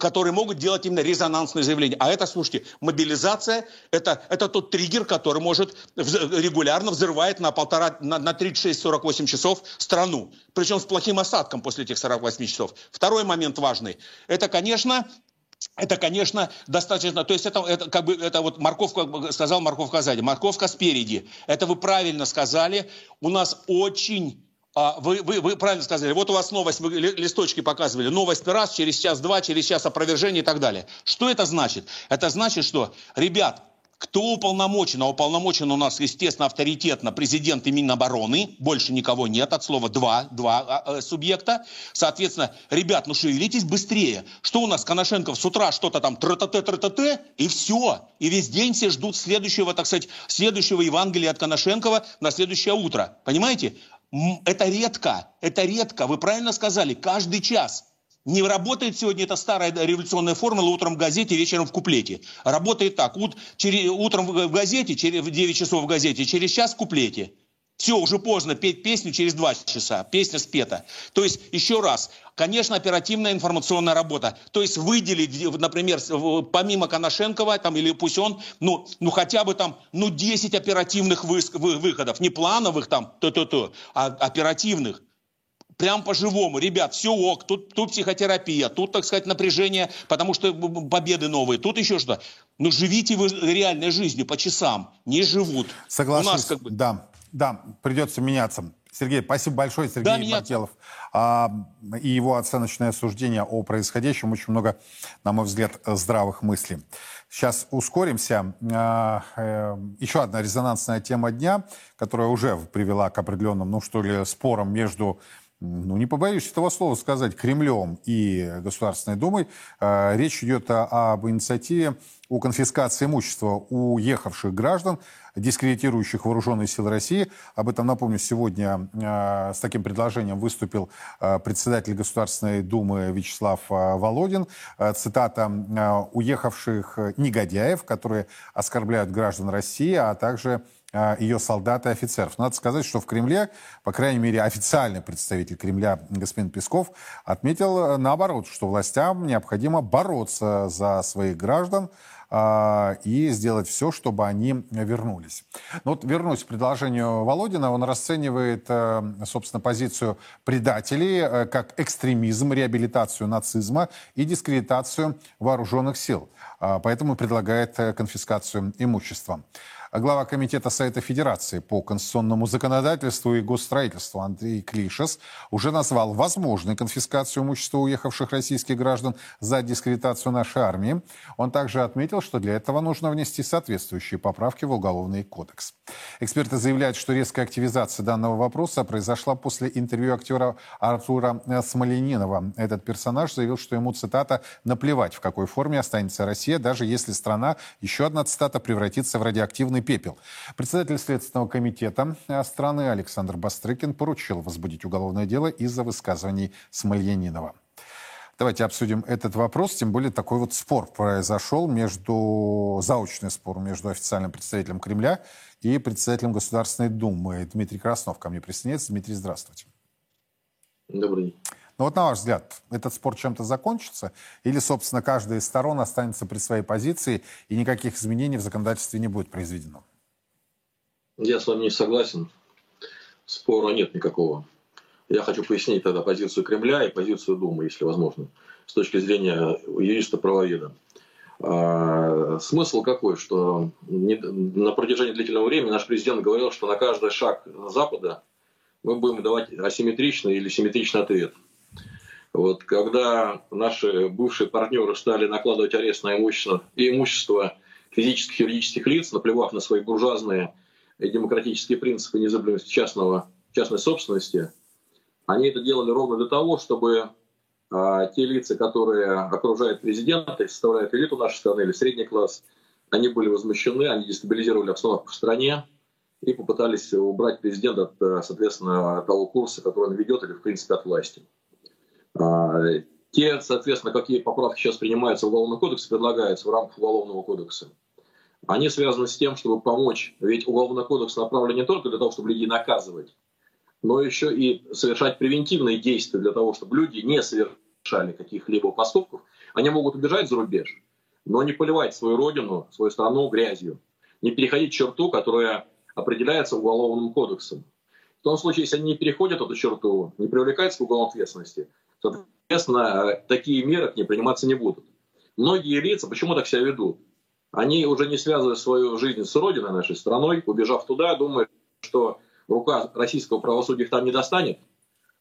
которые могут делать именно резонансные заявления. А это, слушайте, мобилизация это, это тот триггер, который может регулярно взрывать на полтора, на, на 36-48 часов страну. Причем с плохим осадком после этих 48 часов. Второй момент важный. Это, конечно, это, конечно, достаточно, то есть это, это как бы, это вот морковка, сказал морковка сзади, морковка спереди. Это вы правильно сказали. У нас очень вы, вы, вы правильно сказали, вот у вас новость, вы листочки показывали, новость раз, через час-два, через час опровержение и так далее. Что это значит? Это значит, что, ребят, кто уполномочен? А уполномочен у нас, естественно, авторитетно президент и Минобороны. Больше никого нет, от слова два, два а, э, субъекта. Соответственно, ребят, ну шевелитесь быстрее. Что у нас, Коношенков с утра что-то там тра-та-те, тра-та-те, и все. И весь день все ждут следующего, так сказать, следующего Евангелия от Коношенкова на следующее утро. Понимаете? Это редко, это редко. Вы правильно сказали, каждый час. Не работает сегодня эта старая революционная формула утром в газете, вечером в куплете. Работает так. Ут, через, утром в газете, через, в 9 часов в газете, через час в куплете. Все, уже поздно петь песню через два часа. Песня спета. То есть, еще раз, конечно, оперативная информационная работа. То есть выделить, например, помимо Коношенкова, там, или пусть он, ну, ну хотя бы там, ну 10 оперативных вы, вы, выходов. Не плановых там, то-то-то, а оперативных. Прям по-живому. Ребят, все ок, тут, тут психотерапия, тут, так сказать, напряжение, потому что победы новые, тут еще что. Ну, живите вы реальной жизнью по часам. Не живут. Согласен. У нас как бы... Да. Да, придется меняться. Сергей, спасибо большое, Сергей да, Бартелов. А, и его оценочное суждение о происходящем. Очень много, на мой взгляд, здравых мыслей. Сейчас ускоримся. А, э, еще одна резонансная тема дня, которая уже привела к определенным, ну что ли, спорам между ну, не побоюсь этого слова сказать, Кремлем и Государственной Думой. А, речь идет об инициативе о конфискации имущества уехавших граждан, дискредитирующих вооруженные силы России. Об этом, напомню, сегодня э, с таким предложением выступил э, председатель Государственной Думы Вячеслав Володин. Цитата «уехавших негодяев, которые оскорбляют граждан России, а также ее солдат и офицеров. Надо сказать, что в Кремле, по крайней мере, официальный представитель Кремля господин Песков отметил э, наоборот, что властям необходимо бороться за своих граждан, а, и сделать все, чтобы они вернулись. Но вот вернусь к предложению Володина. Он расценивает, э, собственно, позицию предателей э, как экстремизм, реабилитацию нацизма и дискредитацию вооруженных сил. А, поэтому предлагает конфискацию имущества. Глава Комитета Совета Федерации по конституционному законодательству и госстроительству Андрей Клишес уже назвал возможной конфискацию имущества уехавших российских граждан за дискредитацию нашей армии. Он также отметил, что для этого нужно внести соответствующие поправки в Уголовный кодекс. Эксперты заявляют, что резкая активизация данного вопроса произошла после интервью актера Артура Смоленинова. Этот персонаж заявил, что ему, цитата, «наплевать, в какой форме останется Россия, даже если страна, еще одна цитата, превратится в радиоактивный пепел. Председатель Следственного комитета страны Александр Бастрыкин поручил возбудить уголовное дело из-за высказываний Смольянинова. Давайте обсудим этот вопрос, тем более такой вот спор произошел между, заочный спор между официальным представителем Кремля и председателем Государственной Думы. Дмитрий Краснов ко мне присоединяется. Дмитрий, здравствуйте. Добрый день. Ну вот на ваш взгляд, этот спор чем-то закончится? Или, собственно, каждая из сторон останется при своей позиции и никаких изменений в законодательстве не будет произведено? Я с вами не согласен. Спора нет никакого. Я хочу пояснить тогда позицию Кремля и позицию Думы, если возможно, с точки зрения юриста-правоведа. А, смысл какой, что на протяжении длительного времени наш президент говорил, что на каждый шаг Запада мы будем давать асимметричный или симметричный ответ. Вот когда наши бывшие партнеры стали накладывать арест на имущество и имущество физических и юридических лиц, наплевав на свои буржуазные и демократические принципы незыблемости частного, частной собственности, они это делали ровно для того, чтобы а, те лица, которые окружают президента и составляют элиту нашей страны или средний класс, они были возмущены, они дестабилизировали обстановку в стране и попытались убрать президента от, соответственно, того курса, который он ведет или, в принципе, от власти. Те, соответственно, какие поправки сейчас принимаются в Уголовный кодекс, предлагаются в рамках Уголовного кодекса, они связаны с тем, чтобы помочь. Ведь Уголовный кодекс направлен не только для того, чтобы людей наказывать, но еще и совершать превентивные действия для того, чтобы люди не совершали каких-либо поступков. Они могут убежать за рубеж, но не поливать свою родину, свою страну грязью, не переходить черту, которая определяется Уголовным кодексом. В том случае, если они не переходят эту черту, не привлекаются к уголовной ответственности, соответственно, такие меры к ним приниматься не будут. Многие лица почему так себя ведут? Они уже не связывают свою жизнь с родиной нашей страной, убежав туда, думают, что рука российского правосудия их там не достанет,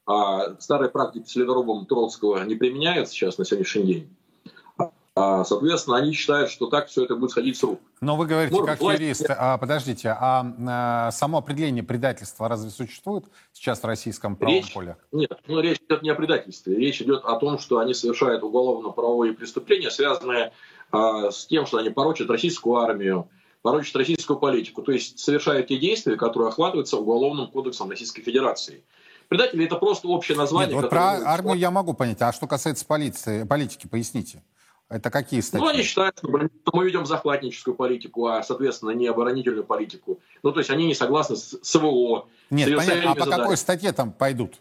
а старые практики с ледорубом Троцкого не применяются сейчас на сегодняшний день. А, соответственно, они считают, что так все это будет сходить с рук. Но вы говорите, Может, как власть... юрист, а, подождите, а, а само определение предательства разве существует сейчас в российском правом речь, поле? Нет, ну, речь идет не о предательстве. Речь идет о том, что они совершают уголовно-правовые преступления, связанные а, с тем, что они порочат российскую армию, порочат российскую политику, то есть совершают те действия, которые охватываются Уголовным кодексом Российской Федерации. Предатели это просто общее название. Нет, вот про армию я могу понять, а что касается полиции, политики, поясните. Это какие статьи? Ну, они считают, что мы ведем захватническую политику, а, соответственно, не оборонительную политику. Ну, то есть они не согласны с СВО. Нет, с понятно. А по задач. какой статье там пойдут?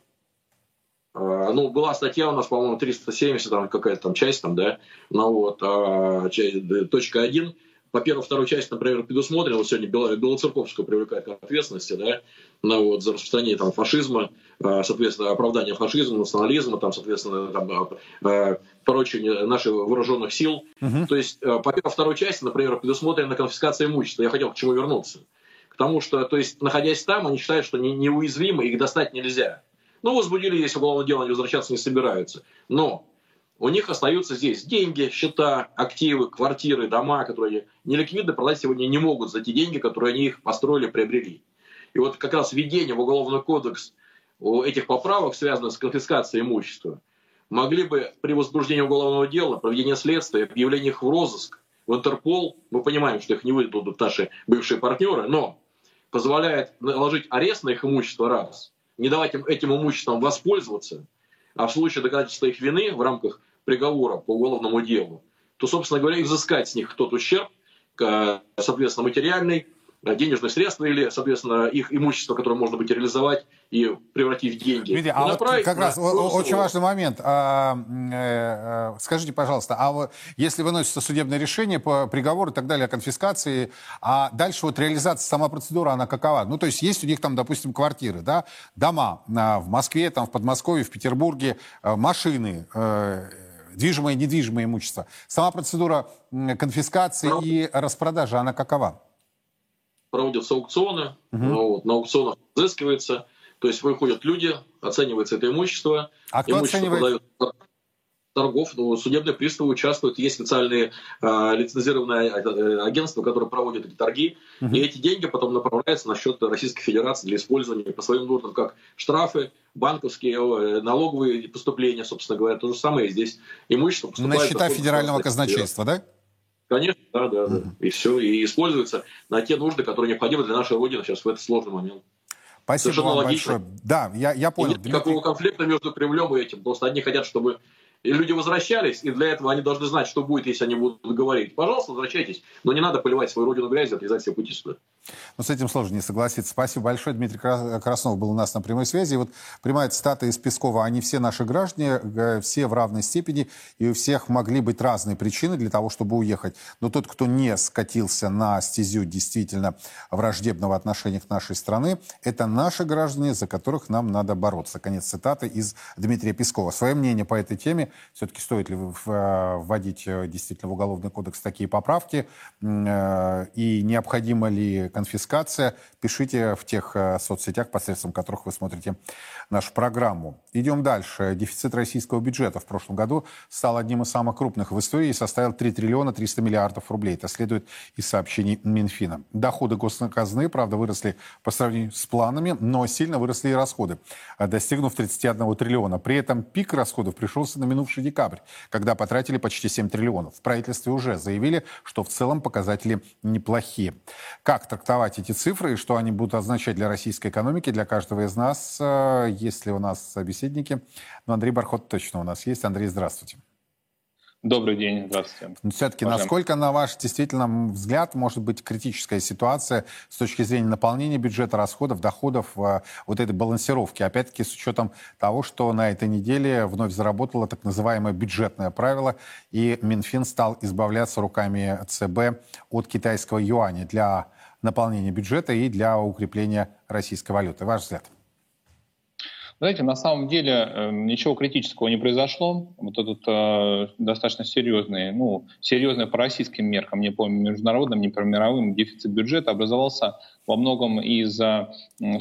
А, ну, была статья у нас, по-моему, 370, там какая-то там часть, там, да, ну вот, а, часть, точка 1, по первой, второй части, например, предусмотрено, вот сегодня Белоцерковскую привлекает к ответственности, да, ну, вот, за распространение там, фашизма, а, соответственно, оправдание фашизма, национализма, там, соответственно, там, а, порочение наших вооруженных сил. Угу. То есть по первой, второй части, например, предусмотрена конфискация имущества. Я хотел к чему вернуться. К тому, что, то есть, находясь там, они считают, что они неуязвимы, их достать нельзя. Ну, возбудили, если уголовное дело, они возвращаться не собираются. Но у них остаются здесь деньги, счета, активы, квартиры, дома, которые не ликвидны, продать сегодня не могут за те деньги, которые они их построили, приобрели. И вот как раз введение в Уголовный кодекс этих поправок, связанных с конфискацией имущества, могли бы при возбуждении уголовного дела, проведении следствия, объявлении их в розыск, в Интерпол, мы понимаем, что их не выйдут наши бывшие партнеры, но позволяет наложить арест на их имущество раз, не давать им этим имуществом воспользоваться, а в случае доказательства их вины в рамках приговора по уголовному делу, то, собственно говоря, взыскать с них тот ущерб, соответственно, материальный, Э, денежные средства или, соответственно, их имущество, которое можно будет реализовать и превратить в деньги. Видите, а вот как раз очень важный момент. А, э, э, скажите, пожалуйста, а вот если выносится судебное решение по приговору и так далее о конфискации, а дальше вот реализация, сама процедура, она какова? Ну, то есть есть у них там, допустим, квартиры, да, дома а, в Москве, там, в Подмосковье, в Петербурге, а, машины, а, движимое и недвижимое имущество. Сама процедура конфискации и распродажи, она какова? Проводятся аукционы, угу. вот, на аукционах взыскивается, то есть выходят люди, оценивается это имущество. А кто имущество оценивает? Продает торгов, ну, судебные приставы участвуют, есть специальные э, лицензированные э, агентства, которые проводят эти торги, угу. и эти деньги потом направляются на счет Российской Федерации для использования по своим нуждам, как штрафы, банковские, э, налоговые поступления, собственно говоря, то же самое здесь имущество поступает... На счета федерального казначейства, да? Конечно, да, да, да. И все, и используется на те нужды, которые необходимы для нашей Родины сейчас в этот сложный момент. Спасибо Совершенно вам логично. большое. Да, я, я понял. И нет никакого конфликта между Кремлем и этим. Просто одни хотят, чтобы И люди возвращались, и для этого они должны знать, что будет, если они будут говорить. Пожалуйста, возвращайтесь, но не надо поливать свою родину грязью, отрезать все пути сюда. Но с этим сложно не согласиться. Спасибо большое. Дмитрий Краснов был у нас на прямой связи. И вот прямая цитата из Пескова. Они все наши граждане, э, все в равной степени, и у всех могли быть разные причины для того, чтобы уехать. Но тот, кто не скатился на стезю действительно враждебного отношения к нашей стране, это наши граждане, за которых нам надо бороться. Конец цитаты из Дмитрия Пескова. Свое мнение по этой теме, все-таки стоит ли э, вводить э, действительно в Уголовный кодекс такие поправки, и необходимо ли конфискация. Пишите в тех э, соцсетях, посредством которых вы смотрите нашу программу. Идем дальше. Дефицит российского бюджета в прошлом году стал одним из самых крупных в истории и составил 3 триллиона 300 миллиардов рублей. Это следует из сообщений Минфина. Доходы госказны, правда, выросли по сравнению с планами, но сильно выросли и расходы, достигнув 31 триллиона. При этом пик расходов пришелся на минувший декабрь, когда потратили почти 7 триллионов. В правительстве уже заявили, что в целом показатели неплохие. Как трактовать эти цифры и что они будут означать для российской экономики, для каждого из нас, э, есть ли у нас собеседники. Но Андрей Бархот точно у нас есть. Андрей, здравствуйте. Добрый день, здравствуйте. Но все-таки, насколько, на ваш действительно взгляд, может быть критическая ситуация с точки зрения наполнения бюджета, расходов, доходов, э, вот этой балансировки? Опять-таки, с учетом того, что на этой неделе вновь заработало так называемое бюджетное правило, и Минфин стал избавляться руками ЦБ от китайского юаня для наполнения бюджета и для укрепления российской валюты. Ваш взгляд? Знаете, на самом деле э, ничего критического не произошло. Вот этот э, достаточно серьезный, ну, серьезный по российским меркам, не по международным, не по мировым, дефицит бюджета образовался во многом из-за,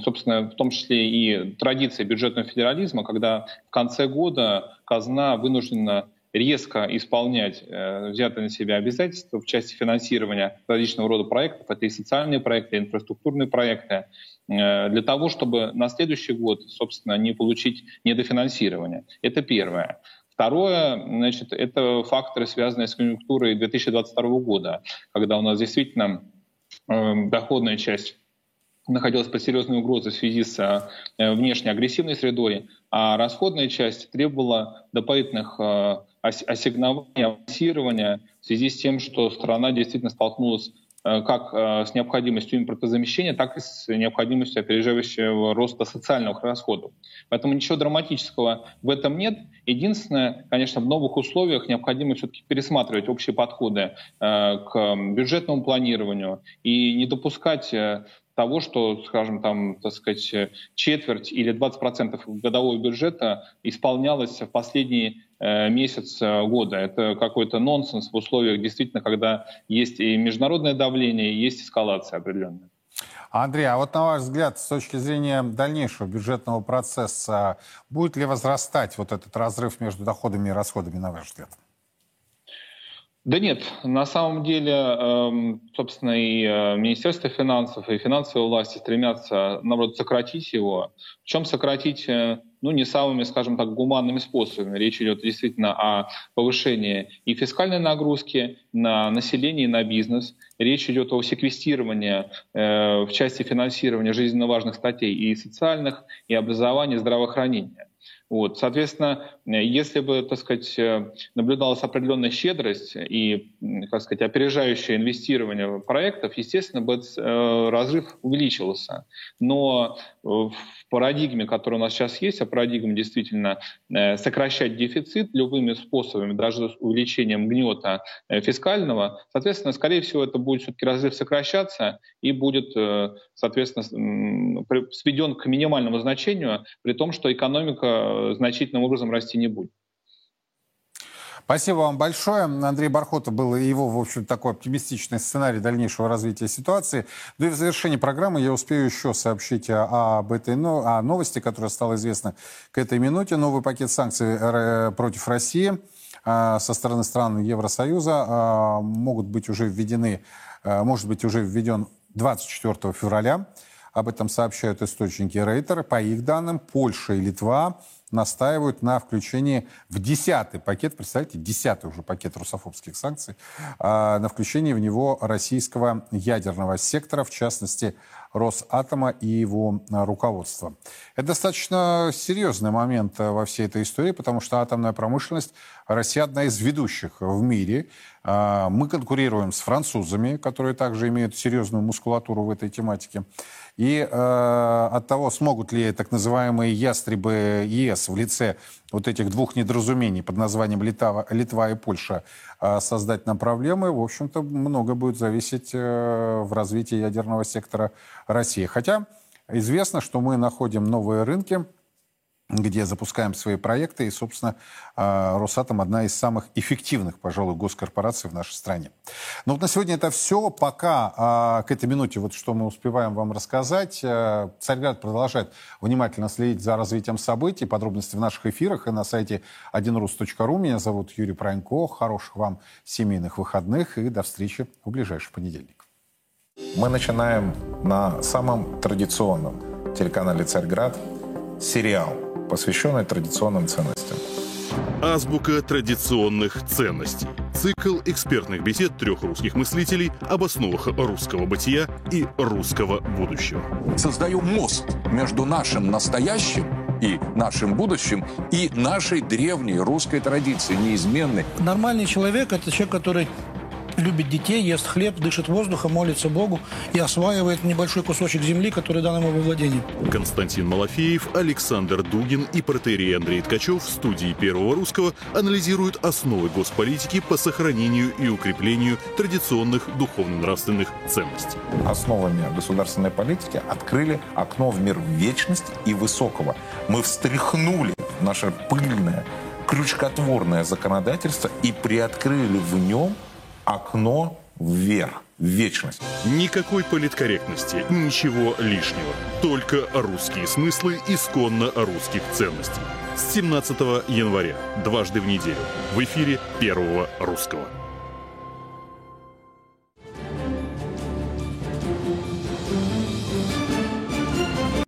собственно, в том числе и традиции бюджетного федерализма, когда в конце года казна вынуждена резко исполнять э, взятые на себя обязательства в части финансирования различного рода проектов, это и социальные проекты, и инфраструктурные проекты, для того, чтобы на следующий год, собственно, не получить недофинансирование. Это первое. Второе, значит, это факторы, связанные с конъюнктурой 2022 года, когда у нас действительно э, доходная часть находилась под серьезной угрозой в связи с э, внешней агрессивной средой, а расходная часть требовала дополнительных э, ассигнования, авансирования в связи с тем, что страна действительно столкнулась э, как с необходимостью импортозамещения, так и с необходимостью опережающего роста социальных расходов. Поэтому ничего драматического в этом нет. Единственное, конечно, в новых условиях необходимо все-таки пересматривать общие подходы к бюджетному планированию и не допускать того, что, скажем, там, так сказать, четверть или 20 процентов годового бюджета исполнялось в последний э, месяц э, года. Это какой-то нонсенс в условиях, действительно, когда есть и международное давление, и есть эскалация определенная. Андрей, а вот на ваш взгляд, с точки зрения дальнейшего бюджетного процесса, будет ли возрастать вот этот разрыв между доходами и расходами, на ваш взгляд? Да нет, на самом деле, эм, собственно, и э, Министерство финансов, и финансовые власти стремятся, наоборот, сократить его. В чем сократить, э, ну, не самыми, скажем так, гуманными способами. Речь идет действительно о повышении и фискальной нагрузки на население и на бизнес. Речь идет о секвестировании э, в части финансирования жизненно важных статей и социальных, и образования, и здравоохранения. Вот, соответственно, если бы, так сказать, э, наблюдалась определенная щедрость и, как сказать, опережающее инвестирование проектов, естественно, бы э, разрыв увеличился. Но в парадигме, которая у нас сейчас есть, а парадигма действительно э, сокращать дефицит любыми способами, даже с увеличением гнета фискального, соответственно, скорее всего, это будет все-таки разрыв сокращаться и будет, соответственно, сведен к минимальному значению, при том, что экономика значительным образом расти не будет. Спасибо вам большое. Андрей Бархота был его, в общем, такой оптимистичный сценарий дальнейшего развития ситуации. Ну и в завершении программы я успею еще сообщить об этой о новости, которая стала известна к этой минуте. Новый пакет санкций против России а, со стороны стран Евросоюза а, могут быть уже введены, может быть уже введен 24 февраля. Об этом сообщают источники Рейтер. По их данным, Польша и Литва настаивают на включении в десятый пакет, представляете, десятый уже пакет русофобских санкций, а, на включение в него российского ядерного сектора, в частности, Росатома и его а, руководства. Это достаточно серьезный момент а, во всей этой истории, потому что атомная промышленность Россия одна из ведущих в мире. Мы конкурируем с французами, которые также имеют серьезную мускулатуру в этой тематике. И э, от того, смогут ли так называемые ястребы ЕС в лице вот этих двух недоразумений под названием Литва, Литва и Польша э, создать нам проблемы, в общем-то, много будет зависеть э, в развитии ядерного сектора России. Хотя известно, что мы находим новые рынки, где запускаем свои проекты. И, собственно, а, Росатом одна из самых эффективных, пожалуй, госкорпораций в нашей стране. Но вот на сегодня это все. Пока а, к этой минуте, вот что мы успеваем вам рассказать. Э, Царьград продолжает внимательно следить за развитием событий. Подробности в наших эфирах и на сайте 1rus.ru. Меня зовут Юрий Пронько. Хороших вам семейных выходных и до встречи в ближайший понедельник. Мы начинаем на самом традиционном телеканале «Царьград» сериал посвященный традиционным ценностям. Азбука традиционных ценностей. Цикл экспертных бесед трех русских мыслителей об основах русского бытия и русского будущего. Создаю мост между нашим настоящим и нашим будущим, и нашей древней русской традицией, неизменной. Нормальный человек – это человек, который любит детей, ест хлеб, дышит воздухом, молится Богу и осваивает небольшой кусочек земли, который дан ему во владение. Константин Малафеев, Александр Дугин и протерей Андрей Ткачев в студии Первого Русского анализируют основы госполитики по сохранению и укреплению традиционных духовно-нравственных ценностей. Основами государственной политики открыли окно в мир вечности и высокого. Мы встряхнули наше пыльное, крючкотворное законодательство и приоткрыли в нем окно вверх, в вечность. Никакой политкорректности, ничего лишнего. Только русские смыслы исконно русских ценностей. С 17 января, дважды в неделю, в эфире Первого Русского.